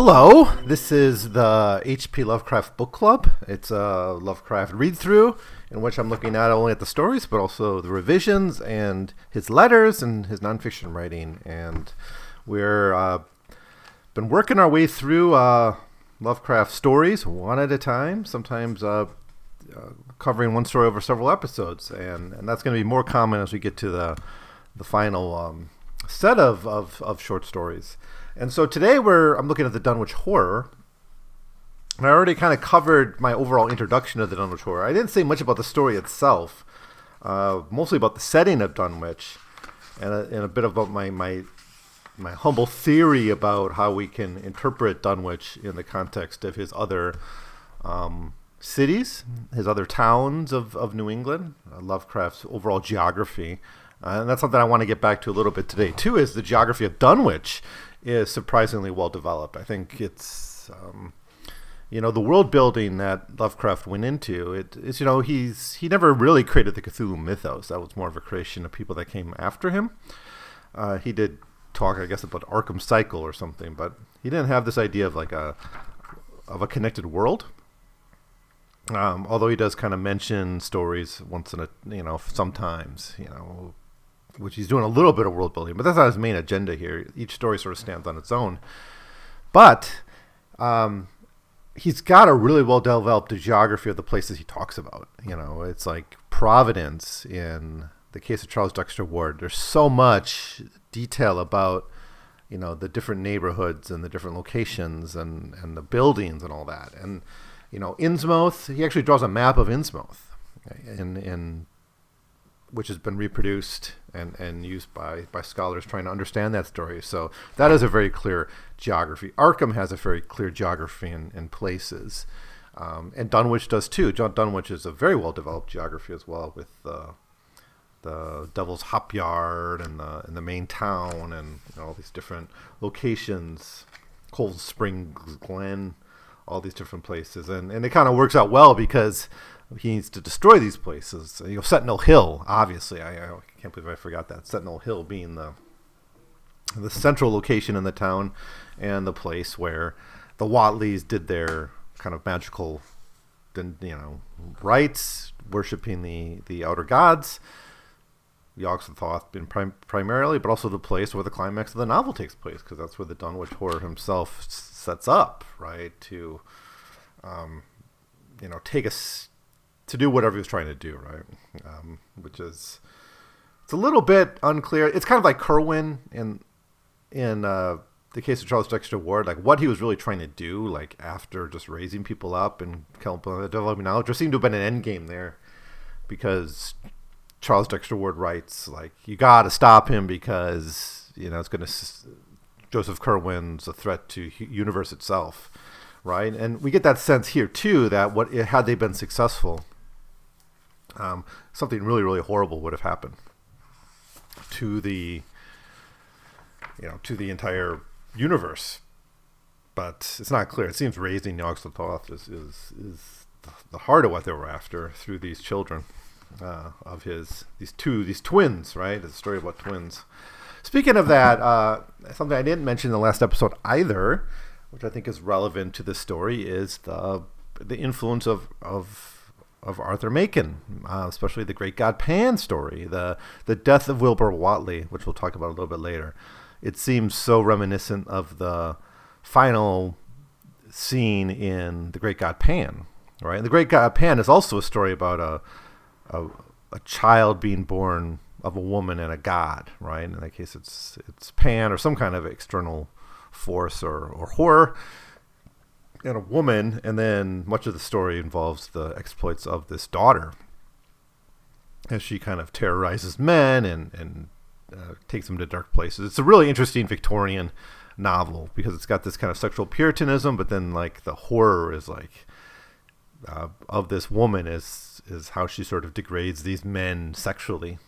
Hello, this is the HP Lovecraft Book Club. It's a Lovecraft read through in which I'm looking not only at the stories but also the revisions and his letters and his nonfiction writing. And we're uh, been working our way through uh, Lovecraft stories one at a time, sometimes uh, uh covering one story over several episodes. And, and that's going to be more common as we get to the, the final um, set of, of, of short stories. And so today we're I'm looking at the Dunwich Horror. And I already kind of covered my overall introduction of the Dunwich Horror. I didn't say much about the story itself, uh, mostly about the setting of Dunwich, and a, and a bit about my, my my humble theory about how we can interpret Dunwich in the context of his other um, cities, his other towns of, of New England, uh, Lovecraft's overall geography. Uh, and that's something I want to get back to a little bit today, too, is the geography of Dunwich is surprisingly well developed. I think it's um, you know the world building that Lovecraft went into. It is you know he's he never really created the Cthulhu mythos. That was more of a creation of people that came after him. Uh, he did talk, I guess, about Arkham Cycle or something, but he didn't have this idea of like a of a connected world. Um, although he does kind of mention stories once in a you know sometimes you know which he's doing a little bit of world building, but that's not his main agenda here. Each story sort of stands on its own. But um, he's got a really well developed geography of the places he talks about. You know, it's like Providence in the case of Charles Dexter Ward. There's so much detail about you know the different neighborhoods and the different locations and and the buildings and all that. And you know, Innsmouth. He actually draws a map of Innsmouth in in which has been reproduced and, and used by, by scholars trying to understand that story. So that is a very clear geography. Arkham has a very clear geography in, and places. Um, and Dunwich does too. John Dunwich is a very well developed geography as well, with uh, the Devil's Hop Yard and the and the main town and you know, all these different locations, Cold Springs Glen, all these different places, and and it kind of works out well because he needs to destroy these places. You know, Sentinel Hill, obviously. I, I can't believe I forgot that. Sentinel Hill being the the central location in the town and the place where the Whateleys did their kind of magical, you know, rites, worshiping the the outer gods. Yog-Sothoth been prim- primarily, but also the place where the climax of the novel takes place, because that's where the Dunwich Horror himself s- sets up, right? To, um, you know, take us to do whatever he was trying to do, right? Um, which is it's a little bit unclear. It's kind of like Curwen in in uh, the case of Charles Dexter Ward, like what he was really trying to do, like after just raising people up and developing knowledge. There seemed to have been an end game there because Charles Dexter Ward writes like you got to stop him because you know it's going to Joseph Curwen's a threat to universe itself, right? And we get that sense here too that what had they been successful um, something really, really horrible would have happened to the, you know, to the entire universe. But it's not clear. It seems raising Yog-Sothoth is, is, is the heart of what they were after through these children uh, of his, these two, these twins, right? It's a story about twins. Speaking of that, uh, something I didn't mention in the last episode either, which I think is relevant to the story, is the the influence of of of Arthur Machen, uh, especially the Great God Pan story, the the death of Wilbur Whateley, which we'll talk about a little bit later. It seems so reminiscent of the final scene in the Great God Pan, right? And the Great God Pan is also a story about a a, a child being born of a woman and a god, right? In that case, it's it's Pan or some kind of external force or, or horror and a woman, and then much of the story involves the exploits of this daughter as she kind of terrorizes men and and uh, takes them to dark places. It's a really interesting Victorian novel because it's got this kind of sexual puritanism, but then like the horror is like uh, of this woman is is how she sort of degrades these men sexually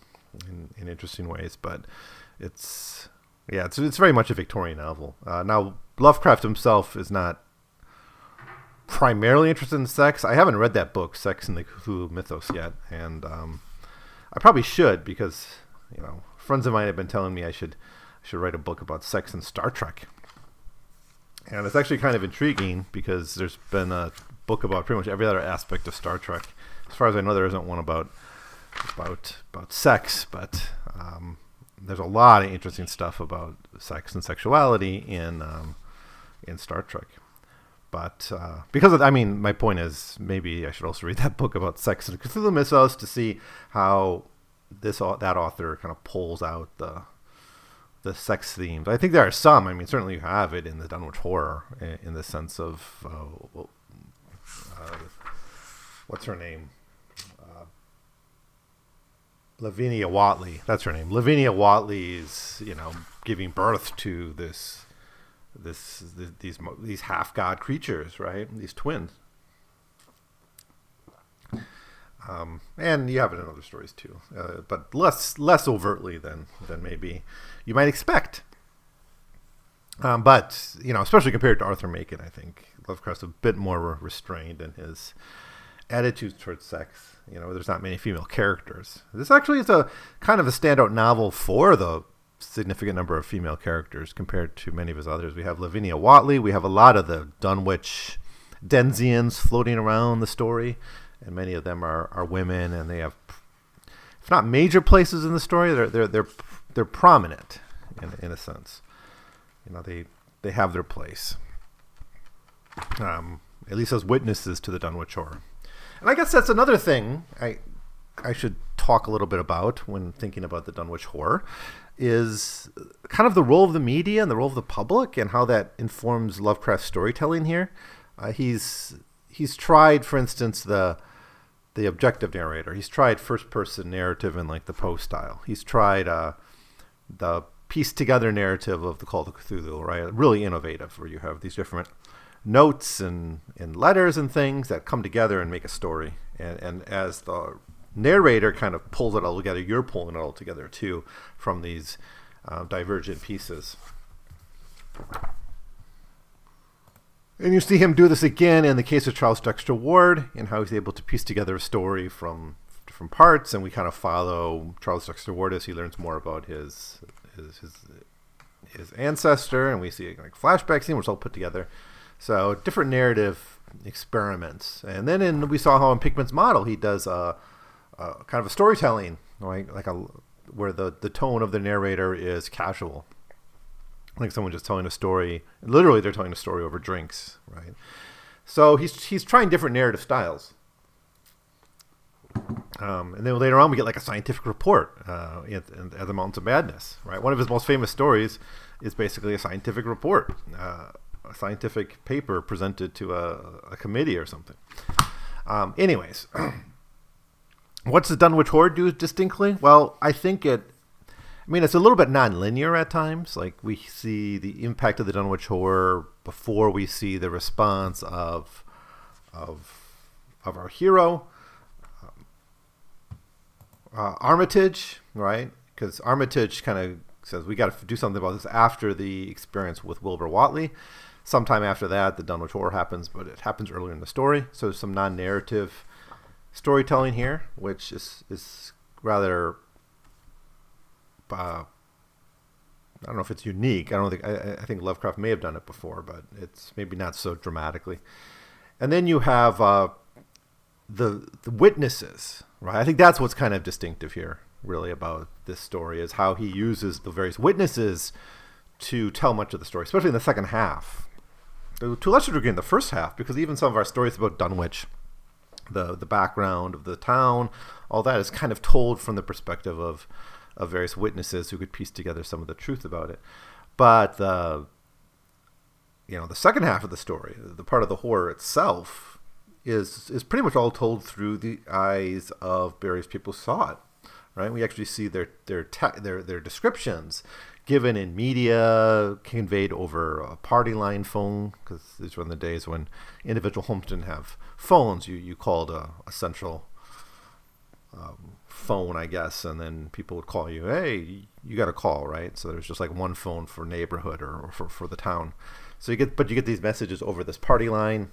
in, in interesting ways. But it's yeah, it's it's very much a Victorian novel. Uh, now Lovecraft himself is not primarily interested in sex. I haven't read that book, Sex in the Cthulhu Mythos, yet, and um, I probably should because you know friends of mine have been telling me I should I should write a book about sex in Star Trek. and it's actually kind of intriguing because there's been a book about pretty much every other aspect of Star Trek. As far as I know, there isn't one about about about sex, but um, there's a lot of interesting stuff about sex and sexuality in um, in Star Trek. But uh, because of, I mean, my point is maybe I should also read that book about sex and Cthulhu mythos to see how this that author kind of pulls out the the sex themes. I think there are some. I mean, certainly you have it in the Dunwich Horror in, the sense of uh, uh, what's her name, uh, Lavinia Whateley, That's her name. Lavinia Whateley's you know giving birth to this this, this these these half god creatures, right? These twins. Um, and you have it in other stories too, uh, but less less overtly than than maybe you might expect. Um, but you know, especially compared to Arthur Machen, I think Lovecraft's a bit more restrained in his attitudes towards sex. You know, there's not many female characters. This actually is a kind of a standout novel for the significant number of female characters compared to many of his others. We have Lavinia Whateley. We have a lot of the Dunwich Denzians floating around the story and many of them are, are women, and they have, if not major places in the story, they're they're they're they're prominent in in a sense. You know, they they have their place. Um, at least as witnesses to the Dunwich Horror. And I guess that's another thing I I should talk a little bit about when thinking about the Dunwich Horror is kind of the role of the media and the role of the public and how that informs Lovecraft's storytelling here. Uh, he's he's tried, for instance, the the objective narrator. He's tried first person narrative in like the Poe style. He's tried uh, the piece together narrative of the Call to Cthulhu, right? Really innovative, where you have these different notes and, and letters and things that come together and make a story. And, and as the narrator kind of pulls it all together, you're pulling it all together too from these uh, divergent pieces. And you see him do this again in the case of Charles Dexter Ward and how he's able to piece together a story from different parts. And we kind of follow Charles Dexter Ward as he learns more about his his his, his ancestor, and we see like flashback scene, which all put together. So different narrative experiments. And then in we saw how in Pickman's model he does a, kind of a storytelling, right? Like a where the the tone of the narrator is casual like someone just telling a story. Literally, they're telling a story over drinks, right? So he's he's trying different narrative styles. Um, and then later on, we get like a scientific report uh, at, the Mountains of Madness, right? One of his most famous stories is basically a scientific report, uh, a scientific paper presented to a, a committee or something. Um, anyways, what's the Dunwich Horror do distinctly? Well, I think it I mean, it's a little bit non-linear at times. Like we see the impact of the Dunwich Horror before we see the response of of of our hero, um, uh, Armitage, right? Because Armitage kind of says we got to do something about this after the experience with Wilbur Whateley. Sometime after that, the Dunwich Horror happens, but it happens earlier in the story. So some non-narrative storytelling here, which is is rather uh, I don't know if it's unique. I don't think I, I, think Lovecraft may have done it before, but it's maybe not so dramatically. And then you have uh, the the witnesses, right? I think that's what's kind of distinctive here, really, about this story is how he uses the various witnesses to tell much of the story, especially in the second half. To a lesser degree in the first half, because even some of our stories about Dunwich, the the background of the town, all that is kind of told from the perspective of of various witnesses who could piece together some of the truth about it. But the you know the second half of the story, the part of the horror itself, is is pretty much all told through the eyes of various people who saw it. Right? We actually see their their te- their their descriptions given in media, conveyed over a party line phone, because these were in the days when individual homes didn't have phones. You you called a, a central um, phone, I guess, and then people would call you, hey, you got a call, right? So there's just like one phone for neighborhood or, or for, for the town. So you get, but you get these messages over this party line.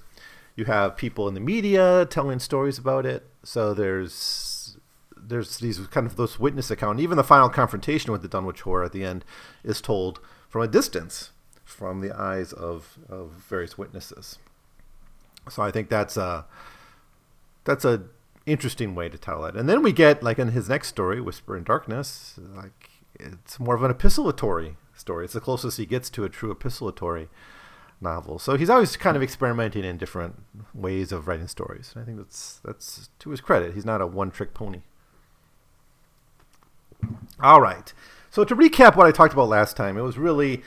You have people in the media telling stories about it. So there's there's these kind of those witness account. Even the final confrontation with the Dunwich Horror at the end is told from a distance from the eyes of, of various witnesses. So I think that's a that's a interesting way to tell it. And then we get like in his next story, Whisper in Darkness, like it's more of an epistolatory story. It's the closest he gets to a true epistolatory novel. So he's always kind of experimenting in different ways of writing stories. And I think that's that's to his credit. He's not a one-trick pony. All right. So to recap what I talked about last time, it was really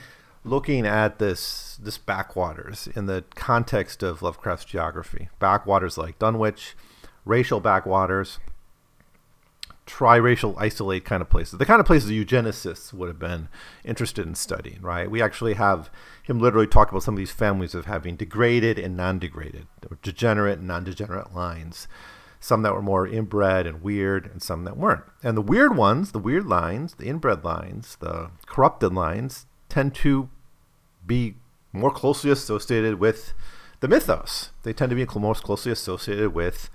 looking at this this backwaters in the context of Lovecraft's geography. Backwaters like Dunwich, racial backwaters, triracial isolate kind of places. The kind of places eugenicists would have been interested in studying, right? We actually have him literally talk about some of these families of having degraded and non-degraded, or degenerate and non-degenerate lines. Some that were more inbred and weird, and some that weren't. And the weird ones, the weird lines, the inbred lines, the corrupted lines, tend to be more closely associated with the mythos. They tend to be most closely associated with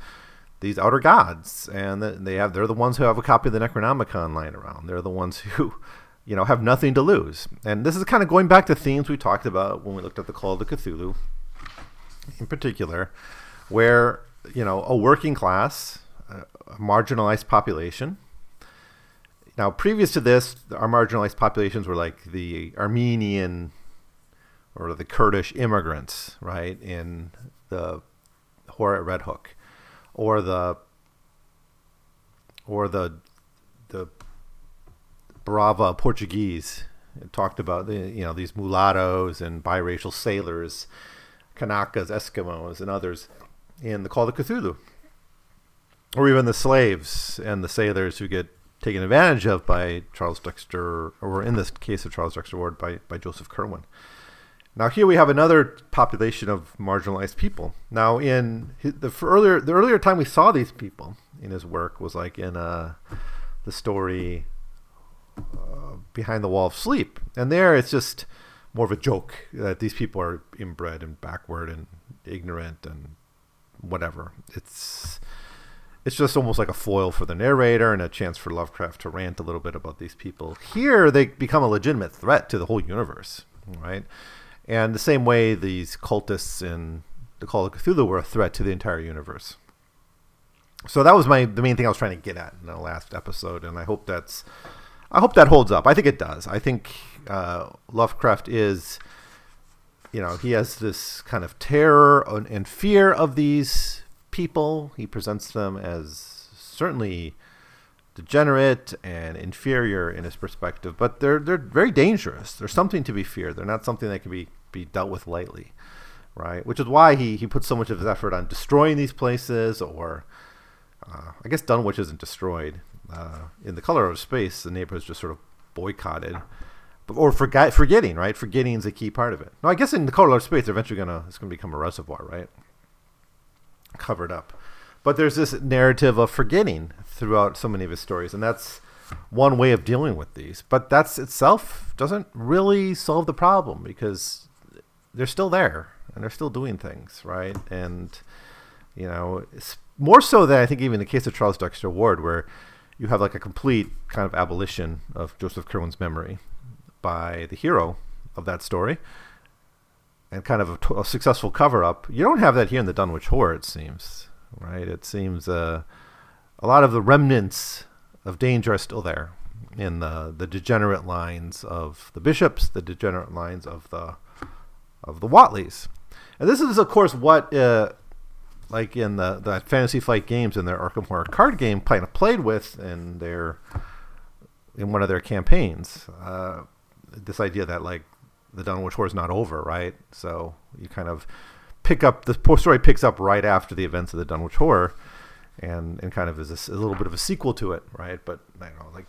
these outer gods, and they have they're the ones who have a copy of the Necronomicon lying around. They're the ones who, you know, have nothing to lose. And this is kind of going back to themes we talked about when we looked at the Call of the Cthulhu, in particular, where you know a working class, a marginalized population. Now, previous to this, our marginalized populations were like the Armenian or the Kurdish immigrants, right, in the horror at Red Hook or the or the the Brava Portuguese it talked about you know these mulattoes and biracial sailors, Kanakas, Eskimos, and others in the Call of Cthulhu, or even the slaves and the sailors who get taken advantage of by Charles Dexter, or in this case of Charles Dexter Ward, by, by Joseph Curwen. Now here we have another population of marginalized people. Now in the earlier the earlier time we saw these people in his work was like in uh, the story uh, behind the wall of sleep, and there it's just more of a joke that these people are inbred and backward and ignorant and whatever. It's it's just almost like a foil for the narrator and a chance for Lovecraft to rant a little bit about these people. Here they become a legitimate threat to the whole universe, right? And the same way these cultists in the Call of Cthulhu were a threat to the entire universe. So that was my the main thing I was trying to get at in the last episode, and I hope that's I hope that holds up. I think it does. I think uh, Lovecraft is, you know, he has this kind of terror and fear of these people. He presents them as certainly degenerate and inferior in his perspective, but they're they're very dangerous. They're something to be feared. They're not something that can be, be dealt with lightly, right? Which is why he, he puts so much of his effort on destroying these places, or uh, I guess Dunwich isn't destroyed. Uh, in the Color of Space, the neighborhood's just sort of boycotted, or forget, forgetting, right? Forgetting is a key part of it. Now, I guess in the Color of Space, they're eventually gonna it's gonna become a reservoir, right? Covered up. But there's this narrative of forgetting throughout so many of his stories, and that's one way of dealing with these. But that's itself doesn't really solve the problem because they're still there and they're still doing things, right? And you know, more so than I think even the case of Charles Dexter Ward, where you have like a complete kind of abolition of Joseph Curwen's memory by the hero of that story and kind of a, successful cover up. You don't have that here in the Dunwich Horror, it seems right? It seems uh, a lot of the remnants of danger are still there in the the degenerate lines of the bishops, the degenerate lines of the of the Whateleys, and this is of course what. Uh, like in the, the Fantasy Flight games in their Arkham Horror card game, kind of played with in their in one of their campaigns. Uh, this idea that like the Dunwich Horror is not over, right? So you kind of pick up the story picks up right after the events of the Dunwich Horror, and and kind of is a, a, little bit of a sequel to it, right? But don't know, like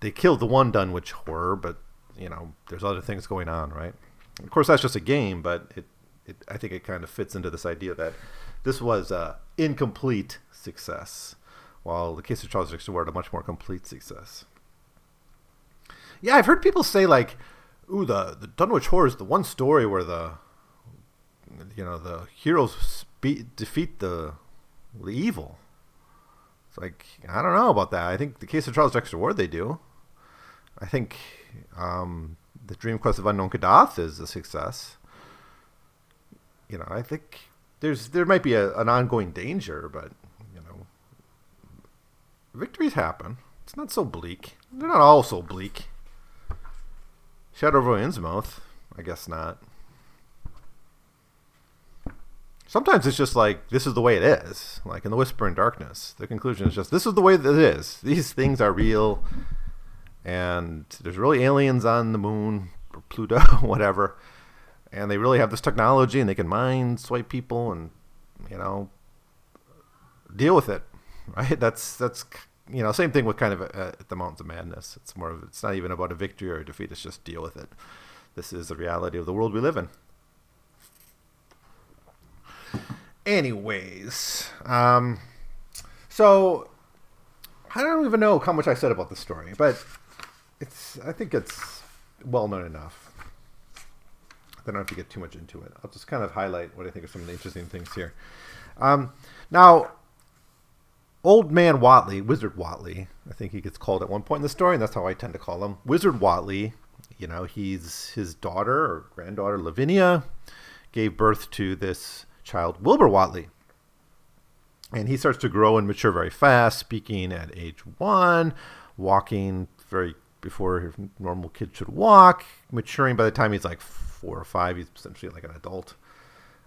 they killed the one Dunwich Horror, but you know, there's other things going on, right? Of course, that's just a game, but it, it I think it kind of fits into this idea that this was a incomplete success, while the case of Charles Dexter Ward a much more complete success. Yeah, I've heard people say like, "Ooh, the the Dunwich Horror is the one story where the you know the heroes beat, defeat the the evil. It's like I don't know about that. I think the case of Charles Dexter Ward they do. I think um, the Dream Quest of Unknown Kadath is a success. You know, I think there's there might be a, an ongoing danger, but you know, victories happen. It's not so bleak. They're not all so bleak. Shadow over Innsmouth, I guess not. Sometimes it's just like this is the way it is. Like in the Whisper in Darkness, the conclusion is just this is the way that it is. These things are real, and there's really aliens on the moon or Pluto, whatever, and they really have this technology and they can mind swipe people and you know deal with it. Right? That's that's you know same thing with kind of a, the Mountains of Madness. It's more of it's not even about a victory or a defeat. It's just deal with it. This is the reality of the world we live in. Anyways, um, so I don't even know how much I said about the story, but it's I think it's well known enough. I don't have to get too much into it. I'll just kind of highlight what I think are some of the interesting things here. Um, now, Old Man Whateley, Wizard Whateley, I think he gets called at one point in the story, and that's how I tend to call him. Wizard Whateley, you know, he's his daughter or granddaughter Lavinia gave birth to this child, Wilbur Whateley. And he starts to grow and mature very fast, speaking at age one, walking very before normal kids should walk, maturing by the time he's like four or five, he's essentially like an adult.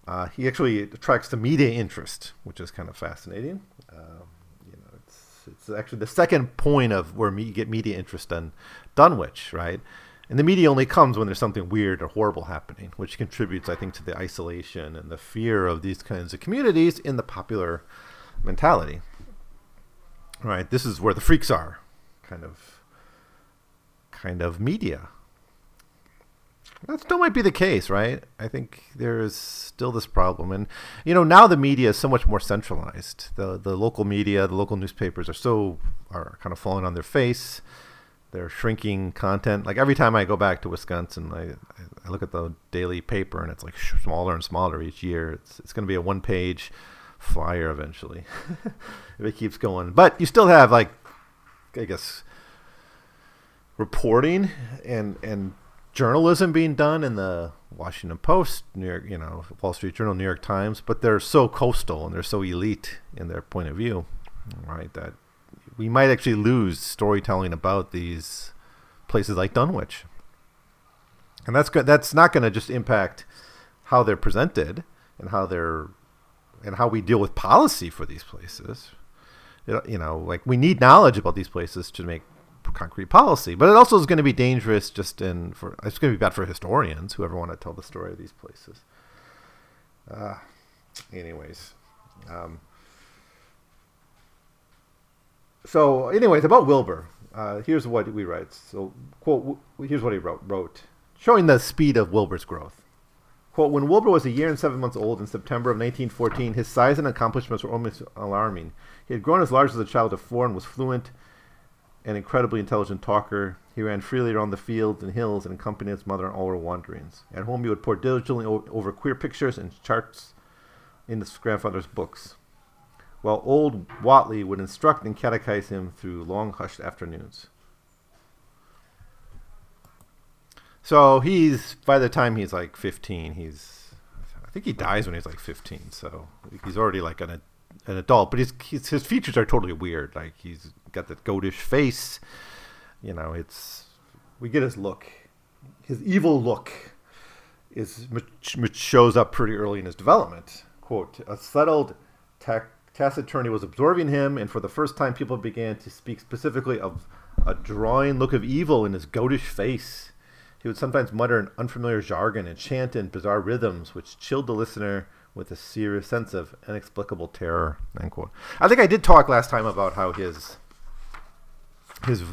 Uh, he actually attracts the media interest, which is kind of fascinating. Um, it's actually the second point of where you get media interest on Dunwich, right? And the media only comes when there's something weird or horrible happening, which contributes, I think, to the isolation and the fear of these kinds of communities in the popular mentality. Right? This is where the freaks are, kind of, kind of media. That still might be the case, right? I think there is still this problem, and you know now the media is so much more centralized. the The local media, the local newspapers are so are kind of falling on their face they're shrinking content. Like every time I go back to Wisconsin, I, I look at the daily paper and it's like smaller and smaller each year. It's it's going to be a one page flyer eventually if it keeps going. But you still have like I guess reporting and and journalism being done in the Washington Post, New York, you know, Wall Street Journal, New York Times, but they're so coastal and they're so elite in their point of view, right? That we might actually lose storytelling about these places like Dunwich. And that's good. That's not going to just impact how they're presented and how they're and how we deal with policy for these places. You know, like we need knowledge about these places to make concrete policy, but it also is going to be dangerous just in for it's going to be bad for historians who ever want to tell the story of these places. Uh, anyways, um, so, anyways, about Wilbur, uh, here's what we write. So, quote, here's what he wrote, wrote, showing the speed of Wilbur's growth. Quote, when Wilbur was a year and seven months old in September of 1914, his size and accomplishments were almost alarming. He had grown as large as a child of four and was fluent and incredibly intelligent talker. He ran freely around the fields and hills and accompanied his mother on all her wanderings. At home, he would pore diligently over queer pictures and charts in his grandfather's books while old Whateley would instruct and catechize him through long hushed afternoons. So he's by the time he's like 15, he's I think he dies when he's like 15. So he's already like an an adult, but his his, his features are totally weird. Like he's got that goatish face. You know, it's we get his look, his evil look, is which shows up pretty early in his development. Quote: A settled, taciturnity was absorbing him, and for the first time, people began to speak specifically of a drawing look of evil in his goatish face. He would sometimes mutter an unfamiliar jargon and chant in bizarre rhythms, which chilled the listener with a serious sense of inexplicable terror. End quote. I think I did talk last time about how his his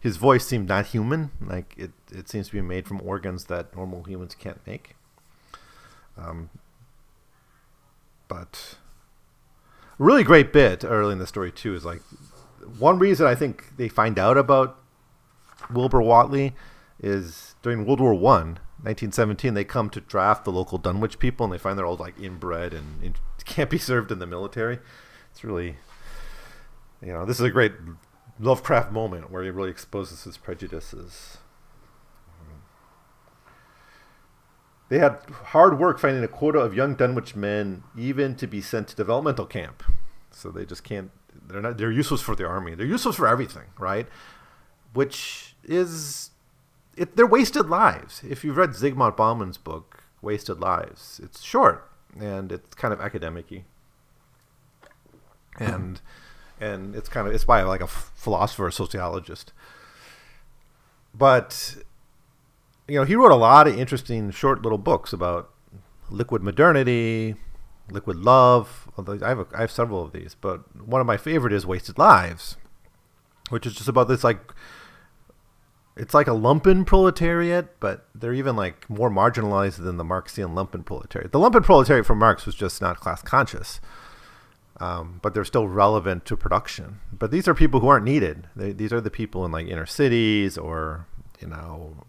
his voice seemed not human, like it, it seems to be made from organs that normal humans can't make. Um, but really great bit early in the story too is like one reason I think they find out about Wilbur Whateley is during World War One, 1917, they come to draft the local Dunwich people, and they find they're all like inbred and, and can't be served in the military. It's really, you know, this is a great Lovecraft moment where he really exposes his prejudices. Um, they had hard work finding a quota of young Dunwich men even to be sent to developmental camp. So they just can't. They're not. They're useless for the army. They're useless for everything, right? Which is, it, they're wasted lives. If you've read Zygmunt Bauman's book, Wasted Lives, it's short and it's kind of academicy, and and it's kind of it's by like a philosopher, a sociologist. But you know, he wrote a lot of interesting short little books about liquid modernity, liquid love. I have a, I have several of these, but one of my favorite is Wasted Lives, which is just about this like it's like a lumpen proletariat, but they're even like more marginalized than the Marxian lumpen proletariat. The lumpen proletariat for Marx was just not class conscious, um, but they're still relevant to production. But these are people who aren't needed. They, these are the people in like inner cities or you know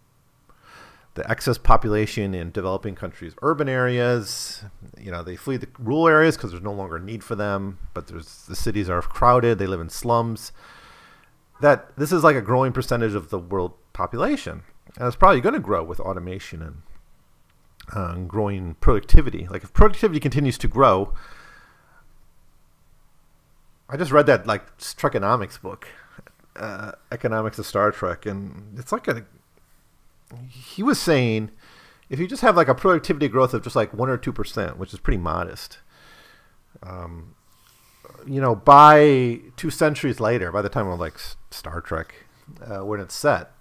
the excess population in developing countries, urban areas. You know, they flee the rural areas because there's no longer need for them. But there's the cities are crowded. They live in slums. That this is like a growing percentage of the world population, and it's probably going to grow with automation and uh, growing productivity. Like if productivity continues to grow, I just read that like Trekonomics book, uh, Economics of Star Trek, and it's like a he was saying if you just have like a productivity growth of just like one or two percent, which is pretty modest, um, you know, by two centuries later, by the time we're like Star Trek, uh, when it's set,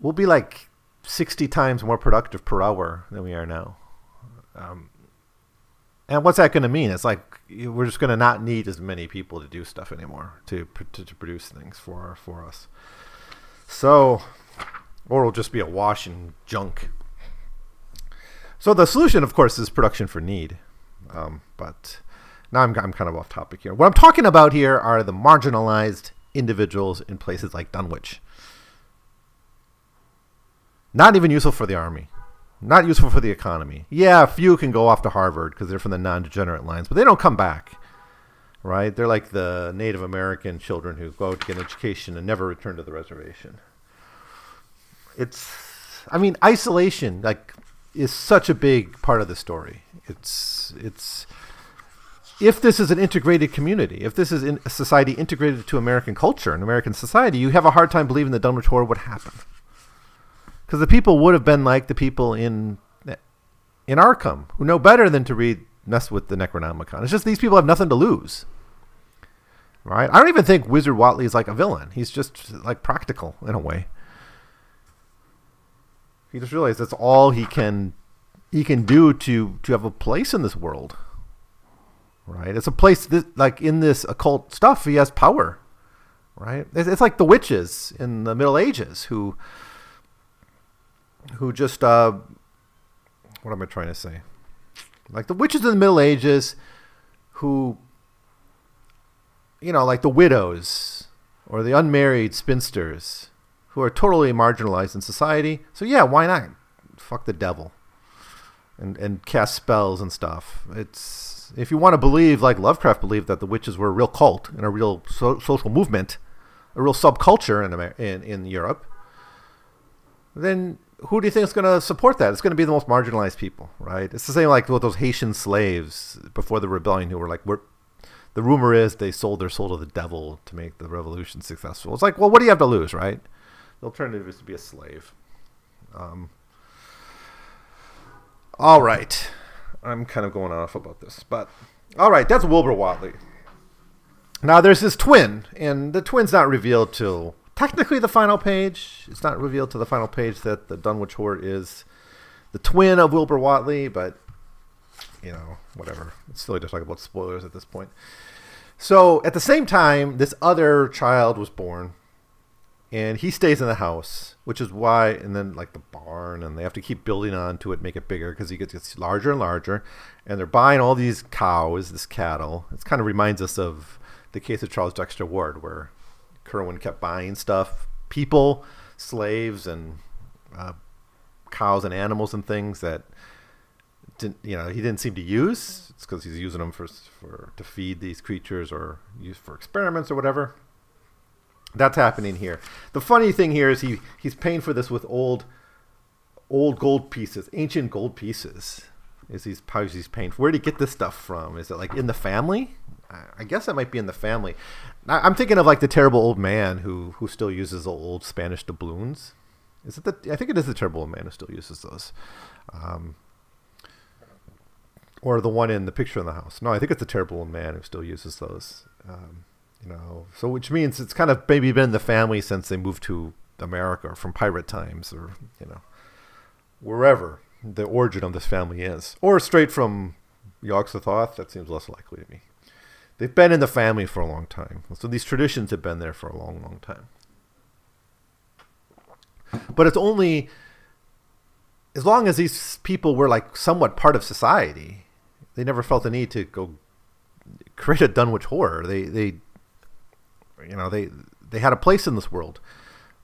we'll be like sixty times more productive per hour than we are now. Um, and what's that going to mean? It's like we're just going to not need as many people to do stuff anymore to to, to produce things for for us. So or it'll just be a wash and junk. So the solution, of course, is production for need. Um, but now I'm, I'm kind of off topic here. What I'm talking about here are the marginalized individuals in places like Dunwich. Not even useful for the army. Not useful for the economy. Yeah, a few can go off to Harvard because they're from the non degenerate lines, but they don't come back. Right? They're like the Native American children who go out to get an education and never return to the reservation it's I mean isolation like is such a big part of the story. It's it's if this is an integrated community, if this is in a society integrated to American culture and American society, you have a hard time believing that Dunwich Horror would happen. Because the people would have been like the people in in Arkham, who know better than to read mess with the Necronomicon. It's just these people have nothing to lose. Right? I don't even think Wizard Whateley is like a villain. He's just like practical in a way. He just realized that's all he can he can do to to have a place in this world. Right? It's a place that, like in this occult stuff, he has power. Right? It's, it's like the witches in the Middle Ages who who just uh, what am I trying to say? Like the witches in the Middle Ages who you know, like the widows or the unmarried spinsters who are totally marginalized in society. So yeah, why not? Fuck the devil. And and cast spells and stuff. It's if you want to believe like Lovecraft believed that the witches were a real cult and a real so- social movement, a real subculture in Amer- in in Europe, then who do you think is going to support that? It's going to be the most marginalized people, right? It's the same like with those Haitian slaves before the rebellion who were like, we're, the rumor is they sold their soul to the devil to make the revolution successful. It's like, well, what do you have to lose, right? The alternative is to be a slave. Um, all right. I'm kind of going off about this, but all right, that's Wilbur Whateley. Now there's his twin, and the twin's not revealed till technically the final page. It's not revealed to the final page that the Dunwich Horror is the twin of Wilbur Whateley, but you know, whatever. It's silly to talk about spoilers at this point. So at the same time, this other child was born and he stays in the house, which is why, and then like the barn, and they have to keep building on to it, make it bigger because he gets, gets larger and larger, and they're buying all these cows, this cattle. It kind of reminds us of the case of Charles Dexter Ward, where Curwen kept buying stuff, people, slaves, and uh, cows and animals and things that didn't, you know, he didn't seem to use. It's because he's using them for for to feed these creatures or use for experiments or whatever. That's happening here. The funny thing here is he he's paying for this with old old gold pieces, ancient gold pieces. Is pouches he's paying? Where did he get this stuff from? Is it like in the family? I guess that might be in the family. I'm thinking of like the terrible old man who who still uses old Spanish doubloons. Is it the? I think it is the terrible old man who still uses those. Um, or the one in the picture in the house. No, I think it's the terrible old man who still uses those. Um, you know, so which means it's kind of maybe been in the family since they moved to America from pirate times, or you know, wherever the origin of this family is, or straight from Yog-Sothoth. That seems less likely to me. They've been in the family for a long time, so these traditions have been there for a long, long time. But it's only as long as these people were like somewhat part of society, they never felt the need to go create a Dunwich horror. They they you know they they had a place in this world,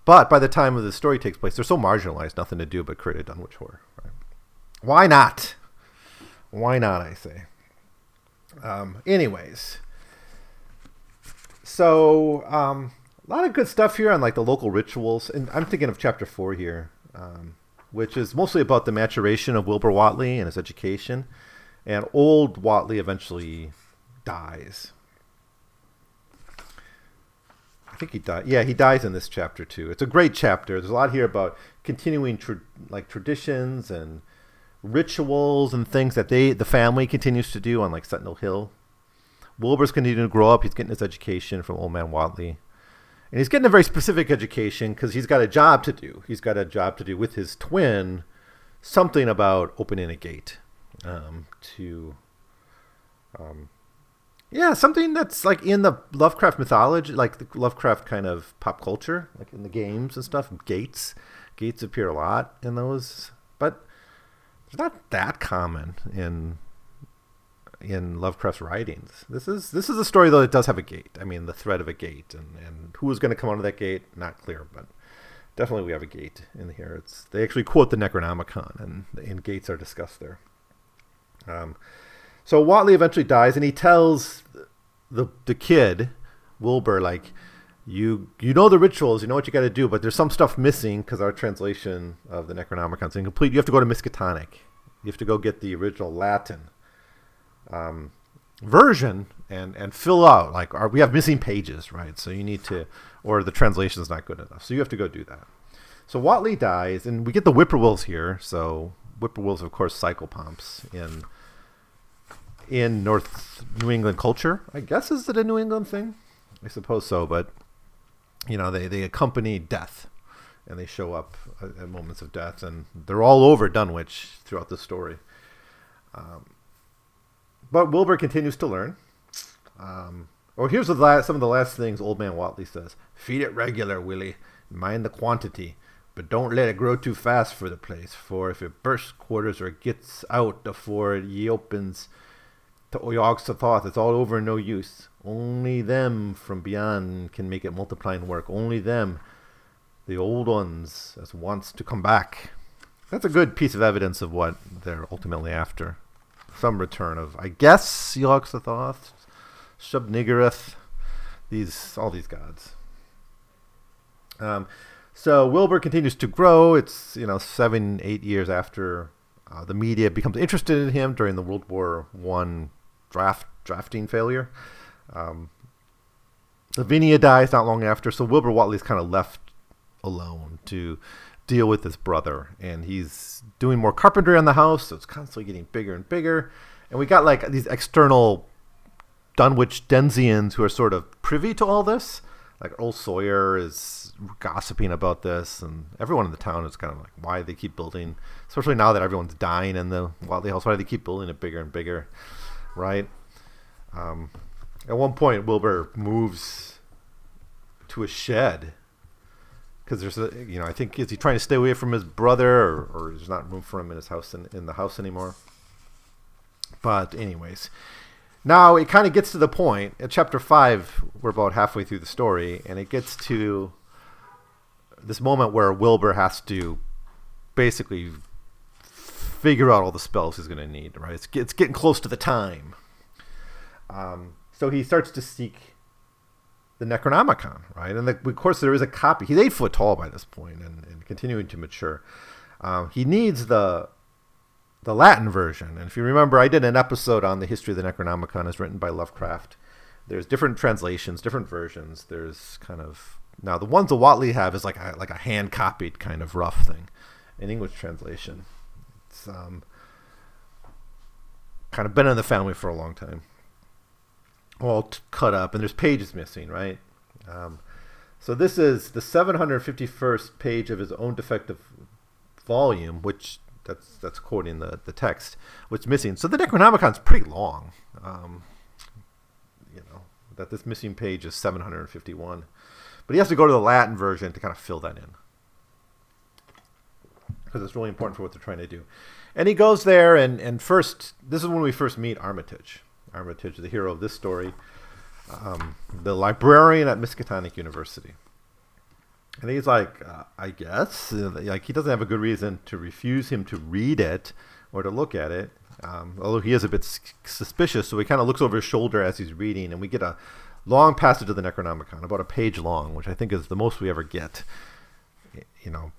but by the time the story takes place, they're so marginalized, nothing to do but create a Dunwich horror. Right? Why not? Why not? I say. Um, anyways, so um, a lot of good stuff here on like the local rituals, and I'm thinking of chapter four here, um, which is mostly about the maturation of Wilbur Whateley and his education, and old Whateley eventually dies. I think he died. Yeah, he dies in this chapter too. It's a great chapter. There's a lot here about continuing tra- like traditions and rituals and things that they the family continues to do on like Sentinel Hill. Wilbur's continuing to grow up. He's getting his education from Old Man Whateley. And he's getting a very specific education because he's got a job to do. He's got a job to do with his twin, something about opening a gate um, to um, yeah, something that's like in the Lovecraft mythology, like the Lovecraft kind of pop culture, like in the games and stuff. Gates, gates appear a lot in those, but it's not that common in in Lovecraft's writings. This is this is a story though that does have a gate. I mean, the threat of a gate, and and who is going to come out of that gate, not clear, but definitely we have a gate in here. It's they actually quote the Necronomicon, and and gates are discussed there. Um, so Whateley eventually dies, and he tells the the kid Wilbur like, you you know the rituals, you know what you got to do, but there's some stuff missing because our translation of the Necronomicon is incomplete. You have to go to Miskatonic. You have to go get the original Latin um, version and and fill out like our, we have missing pages, right? So you need to, or the translation is not good enough, so you have to go do that. So Whateley dies, and we get the whippoorwills here. So whippoorwills, of course, psychopomps in in North New England culture. I guess is it a New England thing? I suppose so, but you know they they accompany death, and they show up at moments of death, and they're all over Dunwich throughout the story. Um, but Wilbur continues to learn. Um, or here's the last, some of the last things Old Man Whateley says: "Feed it regular, Willie. Mind the quantity." But don't let it grow too fast for the place, for if it bursts quarters or gets out afore ye opens, to Yog-Sothoth, it's all over and no use. Only them from beyond can make it multiplying work. Only them, the old ones, as wants to come back. That's a good piece of evidence of what they're ultimately after. Some return of, I guess, Yog-Sothoth, Shub-Niggurath, these all these gods. Um, so Wilbur continues to grow. It's you know seven, eight years after uh, the media becomes interested in him during the World War One draft drafting failure. Um, Lavinia dies not long after, so Wilbur Whateley's kind of left alone to deal with his brother, and he's doing more carpentry on the house, so it's constantly getting bigger and bigger. And we got like these external Dunwich Denzians who are sort of privy to all this. Like Earl Sawyer is gossiping about this, and everyone in the town is kind of like, why they keep building, especially now that everyone's dying in the Whateley house. Why do they keep building it bigger and bigger? right? Um, at one point, Wilbur moves to a shed because there's a you know I think is he trying to stay away from his brother or, or there's not room for him in his house in, in the house anymore. But anyways, now it kind of gets to the point at chapter five. We're about halfway through the story, and it gets to this moment where Wilbur has to basically figure out all the spells he's going to need. Right? It's, it's getting close to the time. Um, so he starts to seek the Necronomicon, right? And the, of course, there is a copy. He's eight foot tall by this point and, and continuing to mature. Um, he needs the the Latin version. And if you remember, I did an episode on the history of the Necronomicon as written by Lovecraft. There's different translations, different versions. There's kind of now the ones that Whateley have is like a, like a hand copied kind of rough thing, in English translation. It's um, kind of been in the family for a long time. All t- cut up, and there's pages missing, right? Um, so this is the 751st page of his own defective volume, which that's that's quoting the, the text, which missing. So the Necronomicon's pretty long. Um, you know that this missing page is 751, but he has to go to the Latin version to kind of fill that in because it's really important for what they're trying to do. And he goes there, and and first, this is when we first meet Armitage. Armitage, the hero of this story, um, the librarian at Miskatonic University. And he's like, uh, I guess, like he doesn't have a good reason to refuse him to read it or to look at it. Um, although he is a bit suspicious, so he kind of looks over his shoulder as he's reading, and we get a long passage of the Necronomicon, about a page long, which I think is the most we ever get, you know,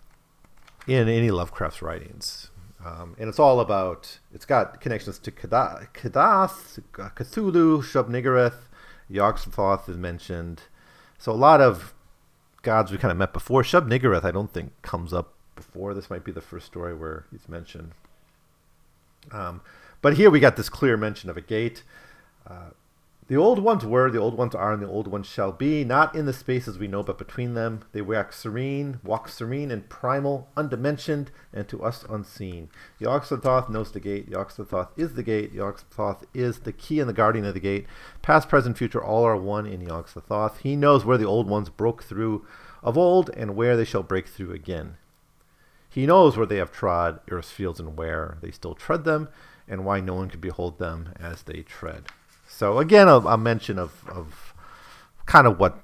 in any Lovecraft's writings. Um, and it's all about, it's got connections to Kadath, Cthulhu, Shub-Niggurath, Yog-Sothoth is mentioned. So a lot of gods we kind of met before. Shub-Niggurath, I don't think, comes up before. This might be the first story where he's mentioned. Um, but here we got this clear mention of a gate. Uh, the old ones were, the old ones are, and the old ones shall be, not in the spaces we know, but between them. They walk serene, walk serene and primal, undimensioned, and to us unseen. Yog-Sothoth knows the gate. Yog-Sothoth is the gate. Yog-Sothoth is the key and the guardian of the gate. Past, present, future, all are one in Yog-Sothoth. He knows where the old ones broke through of old and where they shall break through again. He knows where they have trod earth's fields and where they still tread them, and why no one can behold them as they tread. So again, a, a mention of, of kind of what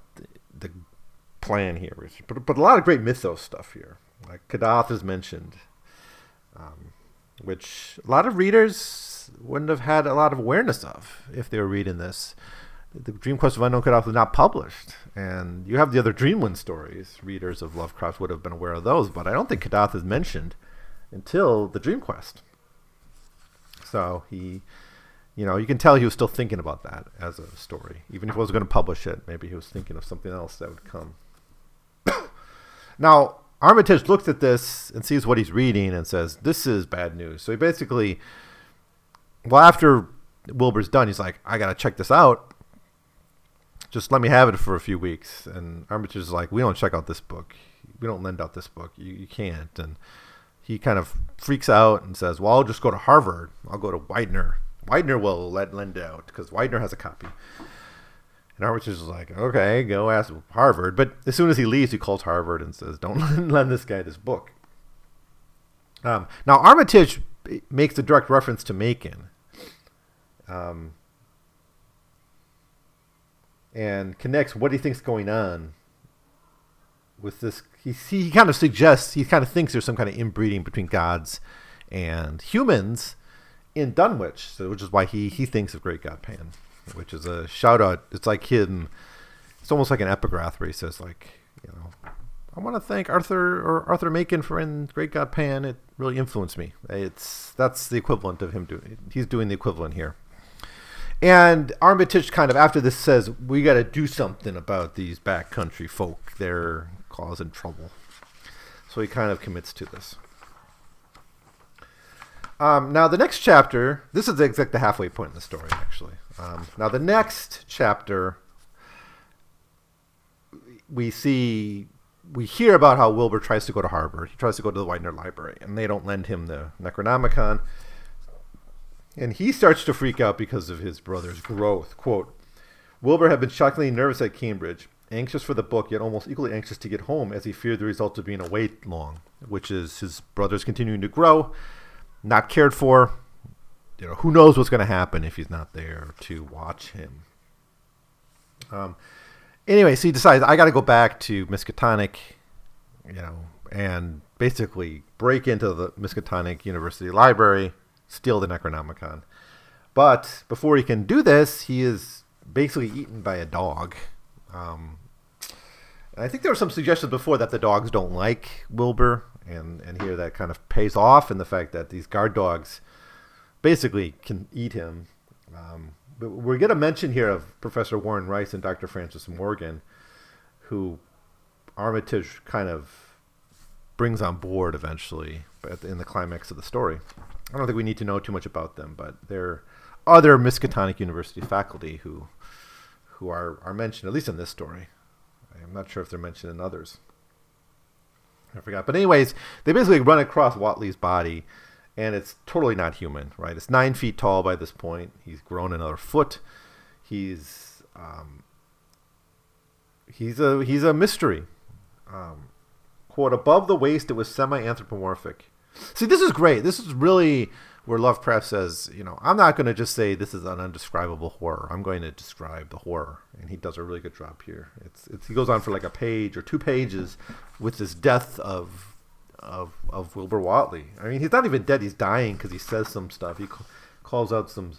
the plan here is, but, but a lot of great mythos stuff here. Like Kadath is mentioned, um, which a lot of readers wouldn't have had a lot of awareness of if they were reading this. The Dream Quest of Unknown Kadath was not published, and you have the other Dreamland stories. Readers of Lovecraft would have been aware of those, but I don't think Kadath is mentioned until the Dream Quest. So he you know, you can tell he was still thinking about that as a story. Even if he wasn't going to publish it, maybe he was thinking of something else that would come. now, Armitage looks at this and sees what he's reading and says, This is bad news. So he basically, well, after Wilbur's done, he's like, I got to check this out. Just let me have it for a few weeks. And Armitage is like, We don't check out this book. We don't lend out this book. You, you can't. And he kind of freaks out and says, Well, I'll just go to Harvard. I'll go to Widener Widener will let lend out because Widener has a copy. And Armitage is like, okay, go ask Harvard. But as soon as he leaves, he calls Harvard and says, don't lend this guy this book. Um, now, Armitage makes a direct reference to Machen. Um, and connects what he thinks going on with this. He, he kind of suggests, he kind of thinks there's some kind of inbreeding between gods and humans in Dunwich, so, which is why he he thinks of Great God Pan, which is a shout out. It's like him. It's almost like an epigraph where he says like, you know, I want to thank Arthur or Arthur Machen for in Great God Pan. It really influenced me. It's that's the equivalent of him doing. He's doing the equivalent here. And Armitage kind of after this says we got to do something about these backcountry folk. They're causing trouble. So he kind of commits to this. Um, now, the next chapter, this is exactly the halfway point in the story, actually. Um, now, the next chapter, we see, we hear about how Wilbur tries to go to Harvard. He tries to go to the Widener Library, and they don't lend him the Necronomicon. And he starts to freak out because of his brother's growth. Quote Wilbur had been shockingly nervous at Cambridge, anxious for the book, yet almost equally anxious to get home as he feared the result of being away long, which is his brother's continuing to grow not cared for. You know, who knows what's going to happen if he's not there to watch him. Um, anyway, so he decides I got to go back to Miskatonic, you know, and basically break into the Miskatonic University Library, steal the Necronomicon. But before he can do this, he is basically eaten by a dog. Um, I think there were some suggestions before that the dogs don't like Wilbur, and and here that kind of pays off in the fact that these guard dogs basically can eat him. Um, but we're going to mention here of Professor Warren Rice and Dr. Francis Morgan, who Armitage kind of brings on board eventually in the climax of the story. I don't think we need to know too much about them, but they're other Miskatonic University faculty who who are, are mentioned, at least in this story. I'm not sure if they're mentioned in others. I forgot. But anyways, they basically run across Whateley's body, and it's totally not human, right? It's nine feet tall by this point. He's grown another foot. He's um, he's a he's a mystery. Um, quote above the waist, it was semi-anthropomorphic. See, this is great. This is really where Lovecraft says, you know, I'm not going to just say this is an undescribable horror. I'm going to describe the horror, and he does a really good job here. It's, it's he goes on for like a page or two pages with this death of of of Wilbur Whateley. I mean, he's not even dead; he's dying because he says some stuff. He calls out some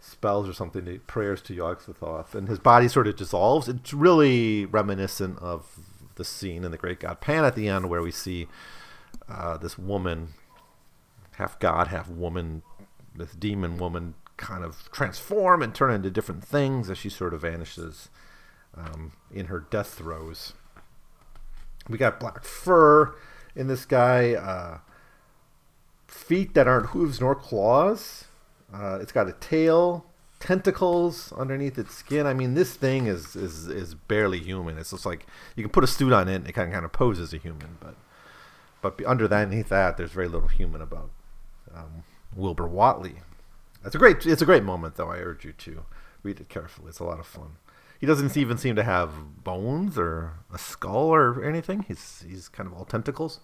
spells or something, prayers to Yog-Sothoth, and his body sort of dissolves. It's really reminiscent of the scene in the Great God Pan at the end, where we see uh, this woman half god, half woman, this demon woman kind of transform and turn into different things as she sort of vanishes um, in her death throes. We got black fur in this guy, uh, feet that aren't hooves nor claws. Uh, it's got a tail, tentacles underneath its skin. I mean, this thing is is is barely human. It's just like you can put a suit on it, and it kind of kind of poses a human, but but under that, underneath that, there's very little human about um, Wilbur Whateley. That's a great. It's a great moment, though. I urge you to read it carefully. It's a lot of fun. He doesn't even seem to have bones or a skull or anything. He's he's kind of all tentacles,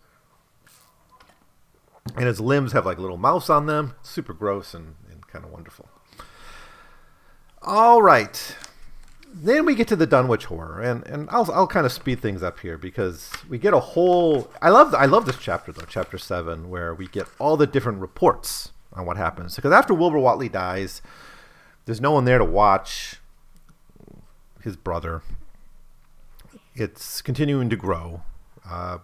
and his limbs have like little mouths on them. Super gross and, and kind of wonderful. All right, then we get to the Dunwich horror, and, and I'll I'll kind of speed things up here because we get a whole. I love I love this chapter though, chapter seven, where we get all the different reports on what happens. Because after Wilbur Whateley dies, there's no one there to watch his brother. It's continuing to grow, uh,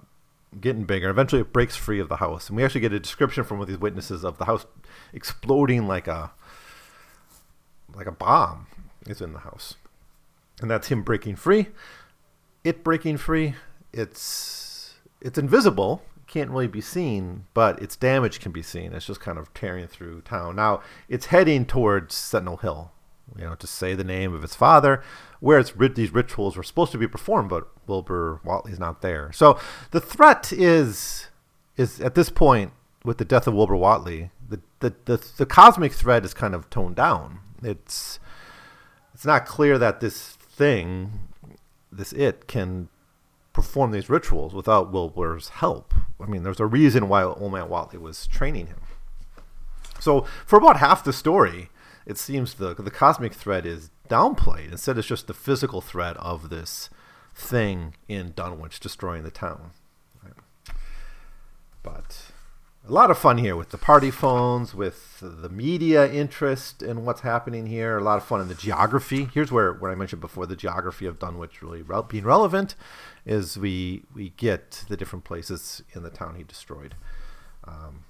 getting bigger. Eventually, it breaks free of the house, and we actually get a description from one of these witnesses of the house exploding like a like a bomb is in the house and that's him breaking free. It breaking free. It's it's invisible, can't really be seen, but its damage can be seen. It's just kind of tearing through town. Now it's heading towards Sentinel Hill, you know, to say the name of its father, where its these rituals were supposed to be performed, but Wilbur Whateley's not there. So the threat is is at this point with the death of Wilbur Whateley, the the the, the cosmic threat is kind of toned down. It's it's not clear that this thing, this it, can perform these rituals without Wilbur's help. I mean, there's a reason why Old Man Whateley was training him. So for about half the story, it seems the the cosmic threat is downplayed. Instead, it's just the physical threat of this thing in Dunwich destroying the town. But a lot of fun here with the party phones, with the media interest in what's happening here. A lot of fun in the geography. Here's where, where I mentioned before the geography of Dunwich really re- being relevant is we we get the different places in the town he destroyed. Um,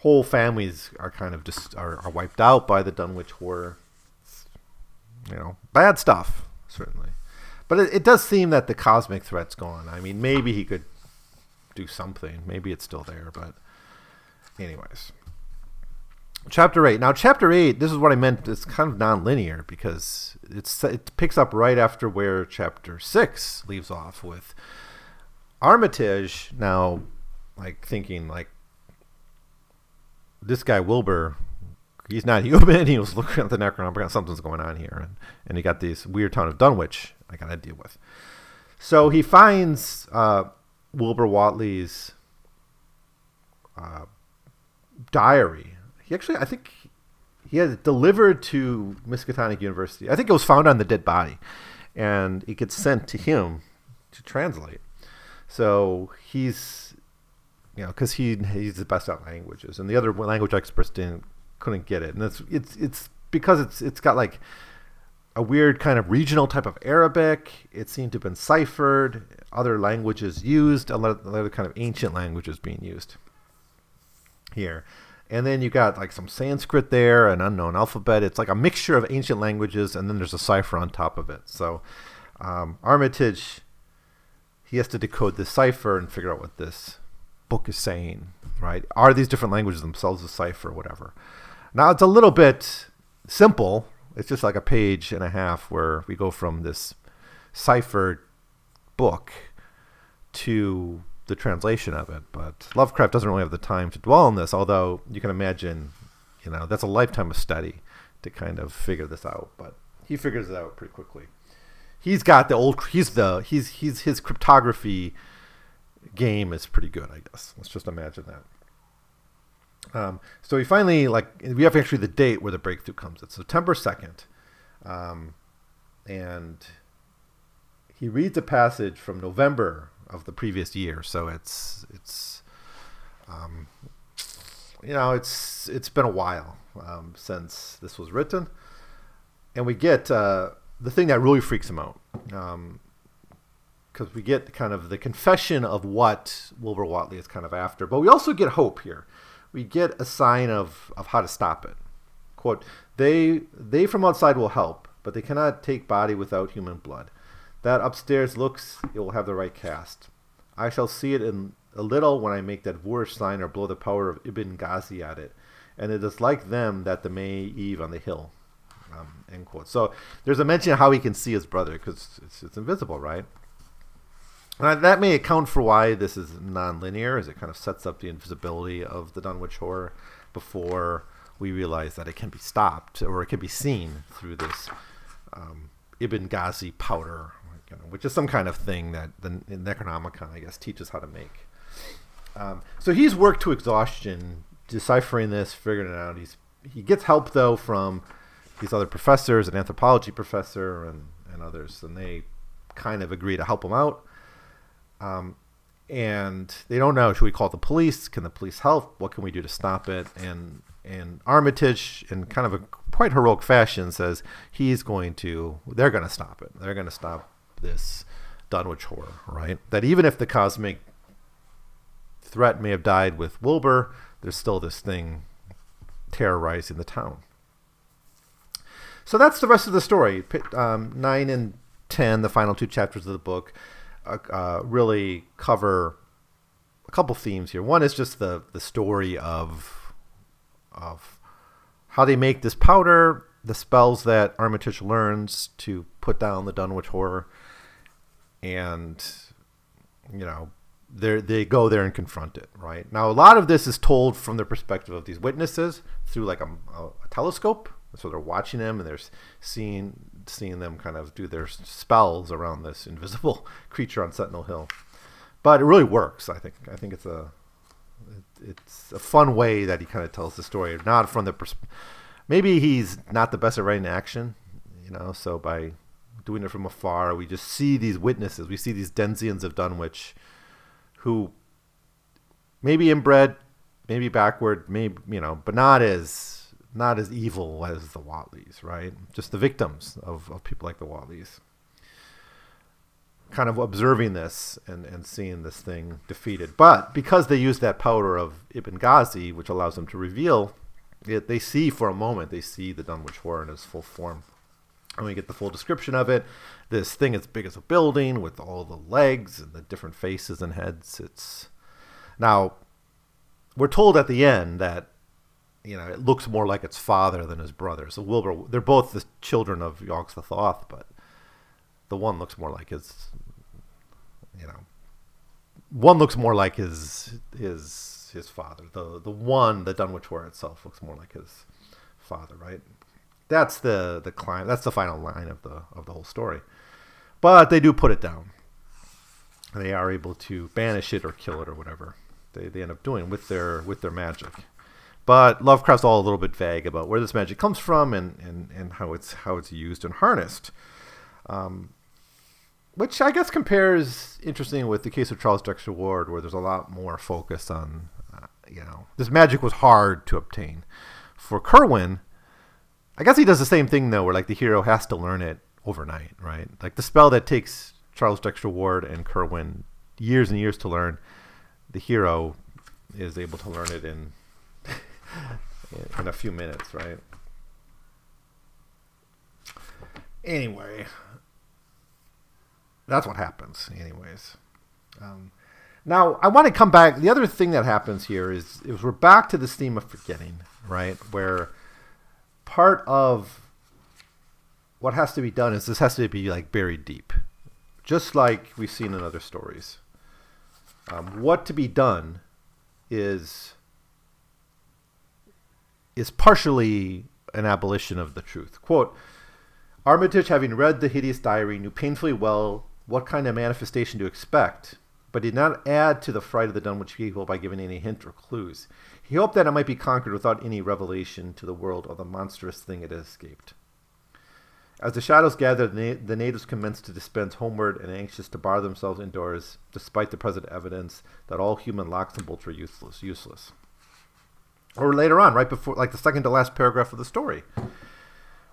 whole families are kind of just are, are wiped out by the Dunwich horror. You know, bad stuff certainly, but it, it does seem that the cosmic threat's gone. I mean, maybe he could do something. Maybe it's still there, but anyways. Chapter 8. Now, chapter 8, this is what I meant. It's kind of non-linear because it's it picks up right after where chapter 6 leaves off with Armitage now like thinking like this guy Wilbur he's not human. He was looking at the Necronomicon. Something's going on here, and, and he got this weird town of Dunwich I got to deal with. So he finds uh, Wilbur Whateley's uh, diary. He actually, I think, he had it delivered to Miskatonic University. I think it was found on the dead body, and it gets sent to him to translate. So he's, you know, because he he's the best at languages, and the other language experts didn't couldn't get it, and it's it's it's because it's it's got like a weird kind of regional type of Arabic. It seemed to have been ciphered. Other languages used, a lot of other kind of ancient languages being used here. And then you got like some Sanskrit there, an unknown alphabet. It's like a mixture of ancient languages, and then there's a cipher on top of it. So um, Armitage, he has to decode this cipher and figure out what this book is saying, right? Are these different languages themselves a cipher or whatever? Now it's a little bit simple. It's just like a page and a half where we go from this ciphered book to the translation of it. But Lovecraft doesn't really have the time to dwell on this, although you can imagine, you know, that's a lifetime of study to kind of figure this out. But he figures it out pretty quickly. He's got the old. He's the. He's he's his cryptography game is pretty good. I guess. Let's just imagine that. Um, so he finally like we have actually the date where the breakthrough comes. It's September second, um, and he reads a passage from November of the previous year. So it's it's um, you know it's it's been a while um, since this was written, and we get uh, the thing that really freaks him out because um, we get kind of the confession of what Wilbur Whateley is kind of after, but we also get hope here. We get a sign of of how to stop it. Quote: They they from outside will help, but they cannot take body without human blood. That upstairs looks it will have the right cast. I shall see it in a little when I make that Voorish sign or blow the power of Ibn Ghazi at it. And it is like them that the May Eve on the hill. Um, end quote. So there's a mention of how he can see his brother because it's, it's, invisible, right? And that may account for why this is non-linear, as it kind of sets up the invisibility of the Dunwich Horror before we realize that it can be stopped or it can be seen through this um, Ibn Ghazi powder you know, which is some kind of thing that the Necronomicon, I guess, teaches how to make. Um, so he's worked to exhaustion deciphering this, figuring it out. He's he gets help though from these other professors, an anthropology professor, and and others, and they kind of agree to help him out. Um, and they don't know should we call the police? Can the police help? What can we do to stop it? And and Armitage, in kind of a quite heroic fashion, says he's going to. They're going to stop it. They're going to stop this Dunwich horror, right? That even if the cosmic threat may have died with Wilbur, there's still this thing terrorizing the town. So that's the rest of the story. Um, nine and ten, the final two chapters of the book, uh, uh, really cover a couple themes here. One is just the the story of of how they make this powder, the spells that Armitage learns to put down the Dunwich horror, and you know they they go there and confront it right now a lot of this is told from the perspective of these witnesses through like a, a, a telescope so they're watching them and they're seeing seeing them kind of do their spells around this invisible creature on sentinel hill but it really works i think i think it's a it, it's a fun way that he kind of tells the story not from the pers- maybe he's not the best at writing action you know so by doing it from afar. We just see these witnesses. We see these Denzians of Dunwich who maybe inbred, maybe backward, maybe you know, but not as not as evil as the Whateleys, right? Just the victims of, of people like the Whateleys. Kind of observing this and, and seeing this thing defeated. But because they use that powder of Ibn Ghazi, which allows them to reveal it, they see for a moment, they see the Dunwich Horror in its full form and we get the full description of it. This thing as big as a building with all the legs and the different faces and heads. It's now we're told at the end that you know it looks more like its father than his brother. So Wilbur, they're both the children of Yog-Sothoth, but the one looks more like his. You know, one looks more like his his his father. The the one, the Dunwich War itself, looks more like his father, right? That's the the climb. That's the final line of the of the whole story. But they do put it down. They are able to banish it or kill it or whatever they, they end up doing with their with their magic. But Lovecraft's all a little bit vague about where this magic comes from and, and, and how it's how it's used and harnessed. Um, which I guess compares interesting with the case of Charles Dexter Ward, where there's a lot more focus on, uh, you know, this magic was hard to obtain. For Curwen, I guess he does the same thing though, where like the hero has to learn it overnight, right? Like the spell that takes Charles Dexter Ward and Curwen years and years to learn, the hero is able to learn it in in a few minutes, right? Anyway, that's what happens. Anyways, um, now I want to come back. The other thing that happens here is, is we're back to this theme of forgetting, right? Where part of what has to be done is this has to be like buried deep, just like we've seen in other stories. Um, what to be done is is partially an abolition of the truth. Quote, Armitage, having read the hideous diary, knew painfully well what kind of manifestation to expect, but did not add to the fright of the Dunwich people by giving any hint or clues. He hoped that it might be conquered without any revelation to the world of the monstrous thing it had escaped. As the shadows gathered, the, the natives commenced to dispense homeward and anxious to bar themselves indoors, despite the present evidence that all human locks and bolts were useless. useless. Or later on, right before, like the second to last paragraph of the story.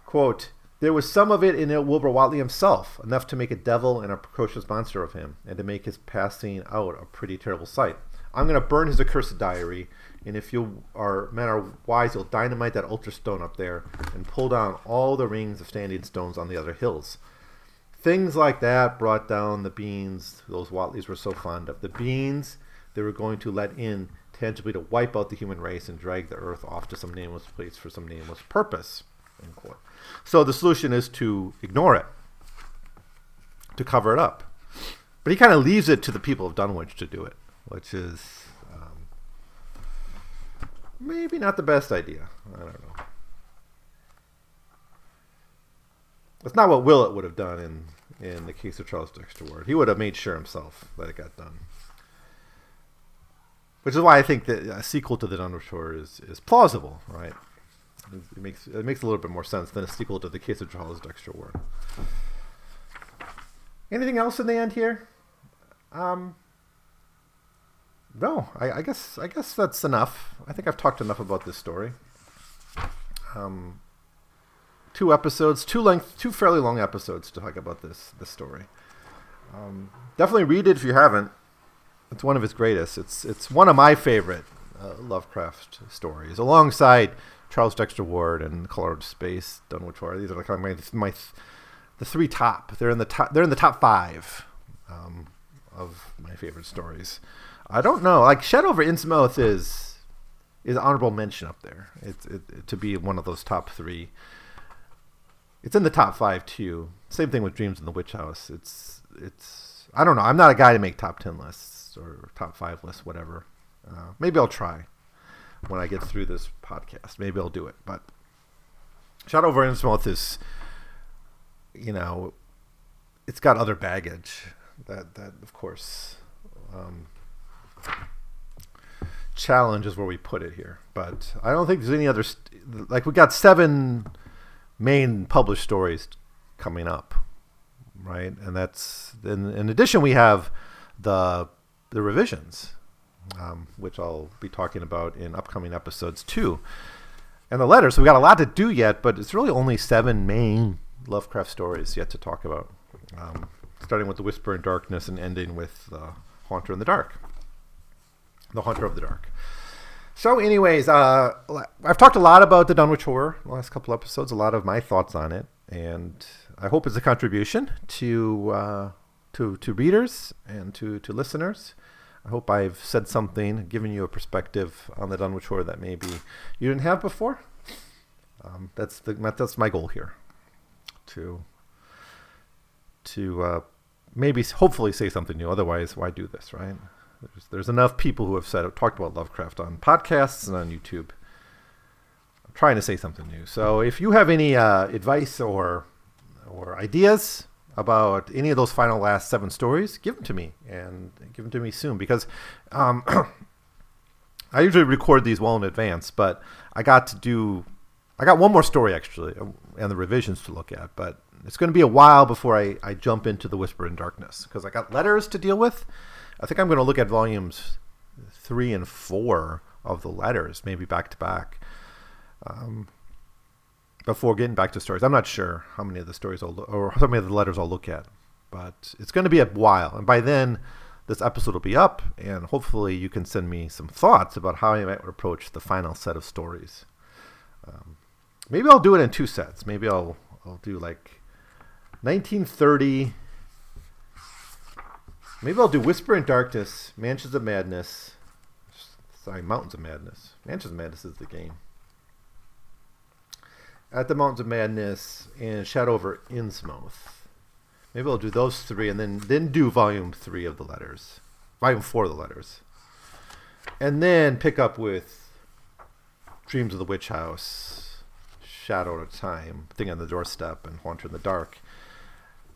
Quote, there was some of it in Wilbur Whateley himself, enough to make a devil and a precocious monster of him, and to make his passing out a pretty terrible sight. I'm going to burn his accursed diary, and if you are men are wise, you'll dynamite that altar stone up there and pull down all the rings of standing stones on the other hills. Things like that brought down the beans those Whateleys were so fond of. The beans they were going to let in tangibly to wipe out the human race and drag the earth off to some nameless place for some nameless purpose. So the solution is to ignore it, to cover it up. But he kind of leaves it to the people of Dunwich to do it, which is um, maybe not the best idea. I don't know. It's not what Willett would have done in, in the case of Charles Dexter Ward. He would have made sure himself that it got done. Which is why I think that a sequel to The Dunwich Horror is, is plausible, right? It makes it makes a little bit more sense than a sequel to the case of Charles Dexter Ward. Anything else in the end here? Um, no, I, I, guess I guess that's enough. I think I've talked enough about this story. Um, two episodes, two length, two fairly long episodes to talk about this this story. Um, definitely read it if you haven't. It's one of his greatest. It's it's one of my favorite uh, Lovecraft stories, alongside Charles Dexter Ward and Colored Space, Dunwich Horror. These are like my, my the three top. They're in the top. They're in the top five um, of my favorite stories. I don't know. Like Shadow over Innsmouth is is honorable mention up there. It's it, it, to be one of those top three. It's in the top five too. Same thing with Dreams in the Witch House. It's it's. I don't know. I'm not a guy to make top ten lists or top five list, whatever. Uh, maybe I'll try when I get through this podcast. Maybe I'll do it. But Shadow over Innsmouth is, you know, it's got other baggage that that of course um, challenge is where we put it here. But I don't think there's any other st- like we got seven main published stories coming up, right? And that's in, in addition we have the the revisions um, which I'll be talking about in upcoming episodes too. And the letters, so we got a lot to do yet, but it's really only seven main Lovecraft stories yet to talk about. Um, starting with The Whisper in Darkness and ending with uh, Haunter in the Dark. The Haunter of the Dark. So, anyways, uh, I've talked a lot about the Dunwich Horror the last couple episodes, a lot of my thoughts on it, and I hope it's a contribution to uh, to to readers and to to listeners. I hope I've said something, given you a perspective on the Dunwich Horror that maybe you didn't have before. Um, that's the that's my goal here, to to uh, maybe hopefully say something new. Otherwise, why do this, right? There's, there's enough people who have said talked about Lovecraft on podcasts and on YouTube. I'm trying to say something new. So if you have any uh, advice or or ideas, about any of those final last seven stories, give them to me and give them to me soon because um, I usually record these well in advance, but I got to do, I got one more story actually uh, and the revisions to look at, but it's going to be a while before I, I jump into the Whisper in Darkness because I got letters to deal with. I think I'm going to look at volumes three and four of the letters, maybe back to back. Um, before getting back to stories. I'm not sure how many of the stories I'll or how many of the letters I'll look at, but it's going to be a while. And by then, this episode will be up, and hopefully, you can send me some thoughts about how I might approach the final set of stories. Um, maybe I'll do it in two sets. Maybe I'll I'll do like 1930. Maybe I'll do Whisper in Darkness, Mansions of Madness. Sorry, Mountains of Madness. Mansions of Madness is the game. At the Mountains of Madness and Shadow over Innsmouth. Maybe I'll do those three and then then do volume three of the letters. Volume four of the letters. And then pick up with Dreams of the Witch House, Shadow of Time, Thing on the Doorstep, and Haunter in the Dark.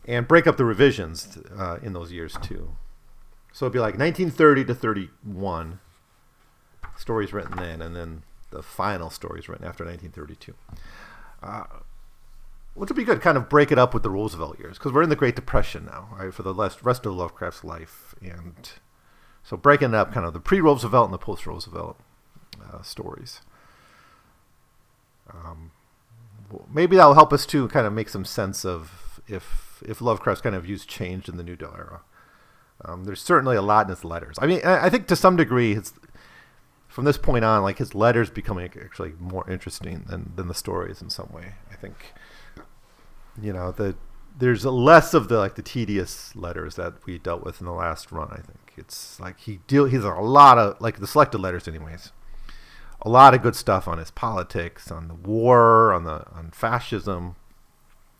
And break up the revisions uh, in those years too. So it'd be like 1930 to 31 stories written then, and then the final stories written after 1932. Uh, which would be good, kind of break it up with the Roosevelt years, because we're in the Great Depression now, right, for the rest of Lovecraft's life. And so breaking it up kind of the pre Roosevelt and the post Roosevelt uh, stories. Um, maybe that'll help us to kind of make some sense of if if Lovecraft's kind of views changed in the New Deal era. Um, there's certainly a lot in his letters. I mean, I, I think to some degree, his, from this point on, like his letters becoming actually more interesting than, than the stories in some way. I think, you know, the there's less of the like the tedious letters that we dealt with in the last run. I think it's like he deal he's a lot of like the selected letters, anyways a lot of good stuff on his politics, on the war, on the on fascism.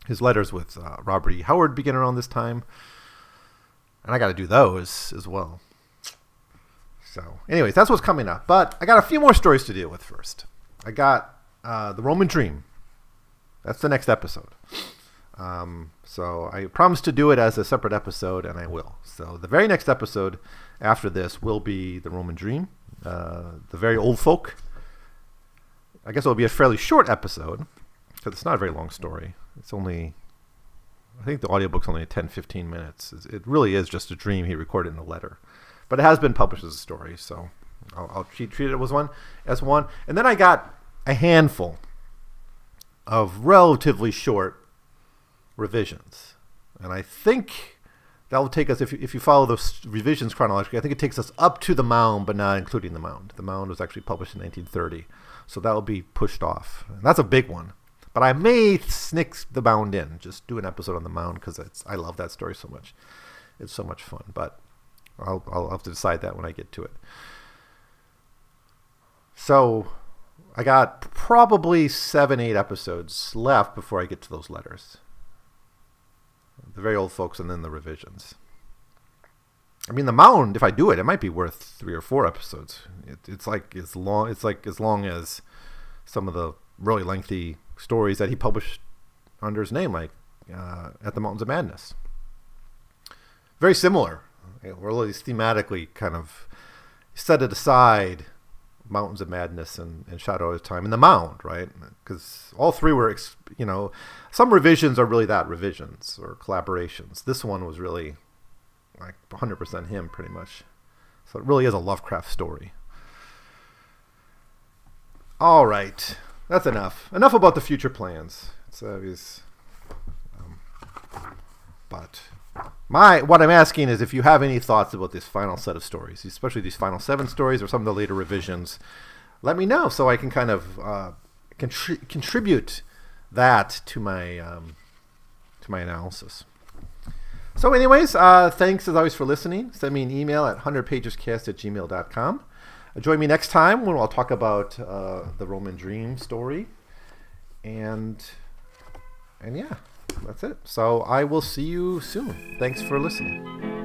His letters with uh, Robert E. Howard begin around this time, and I got to do those as well. So, anyways, that's what's coming up. But I got a few more stories to deal with first. I got uh, the Roman Dream. That's the next episode. Um, so I promised to do it as a separate episode, and I will. So the very next episode after this will be the Roman Dream, uh, the very old folk, I guess it'll be a fairly short episode because it's not a very long story. It's only, I think the audiobook's only 10, 15 minutes. It really is just a dream he recorded in a letter. But it has been published as a story, so I'll, I'll treat, treat it as one, as one. And then I got a handful of relatively short revisions. And I think that will take us, if you, if you follow those revisions chronologically, I think it takes us up to the mound, but not including the mound. The mound was actually published in 1930. So that will be pushed off. And that's a big one. But I may sneak the mound in, just do an episode on the mound because I love that story so much. It's so much fun. But I'll, I'll have to decide that when I get to it. So I got probably seven, eight episodes left before I get to those letters. The very old folks and then the revisions. I mean, the mound. If I do it, it might be worth three or four episodes. It, it's like as long. It's like as long as some of the really lengthy stories that he published under his name, like uh, at the Mountains of Madness. Very similar. We're really thematically kind of set it aside. Mountains of Madness and, and Shadow of Time and the Mound, right? Because all three were, you know, some revisions are really that revisions or collaborations. This one was really like 100% him pretty much. So it really is a Lovecraft story. All right, that's enough. Enough about the future plans. It's obvious. Um, but my what I'm asking is if you have any thoughts about this final set of stories, especially these final seven stories or some of the later revisions, let me know so I can kind of uh, contri- contribute that to my um, to my analysis. So, anyways, uh, thanks as always for listening. Send me an email at 100pagescast at gmail.com. Uh, join me next time when I'll talk about uh, the Roman Dream story. And, and yeah, that's it. So, I will see you soon. Thanks for listening.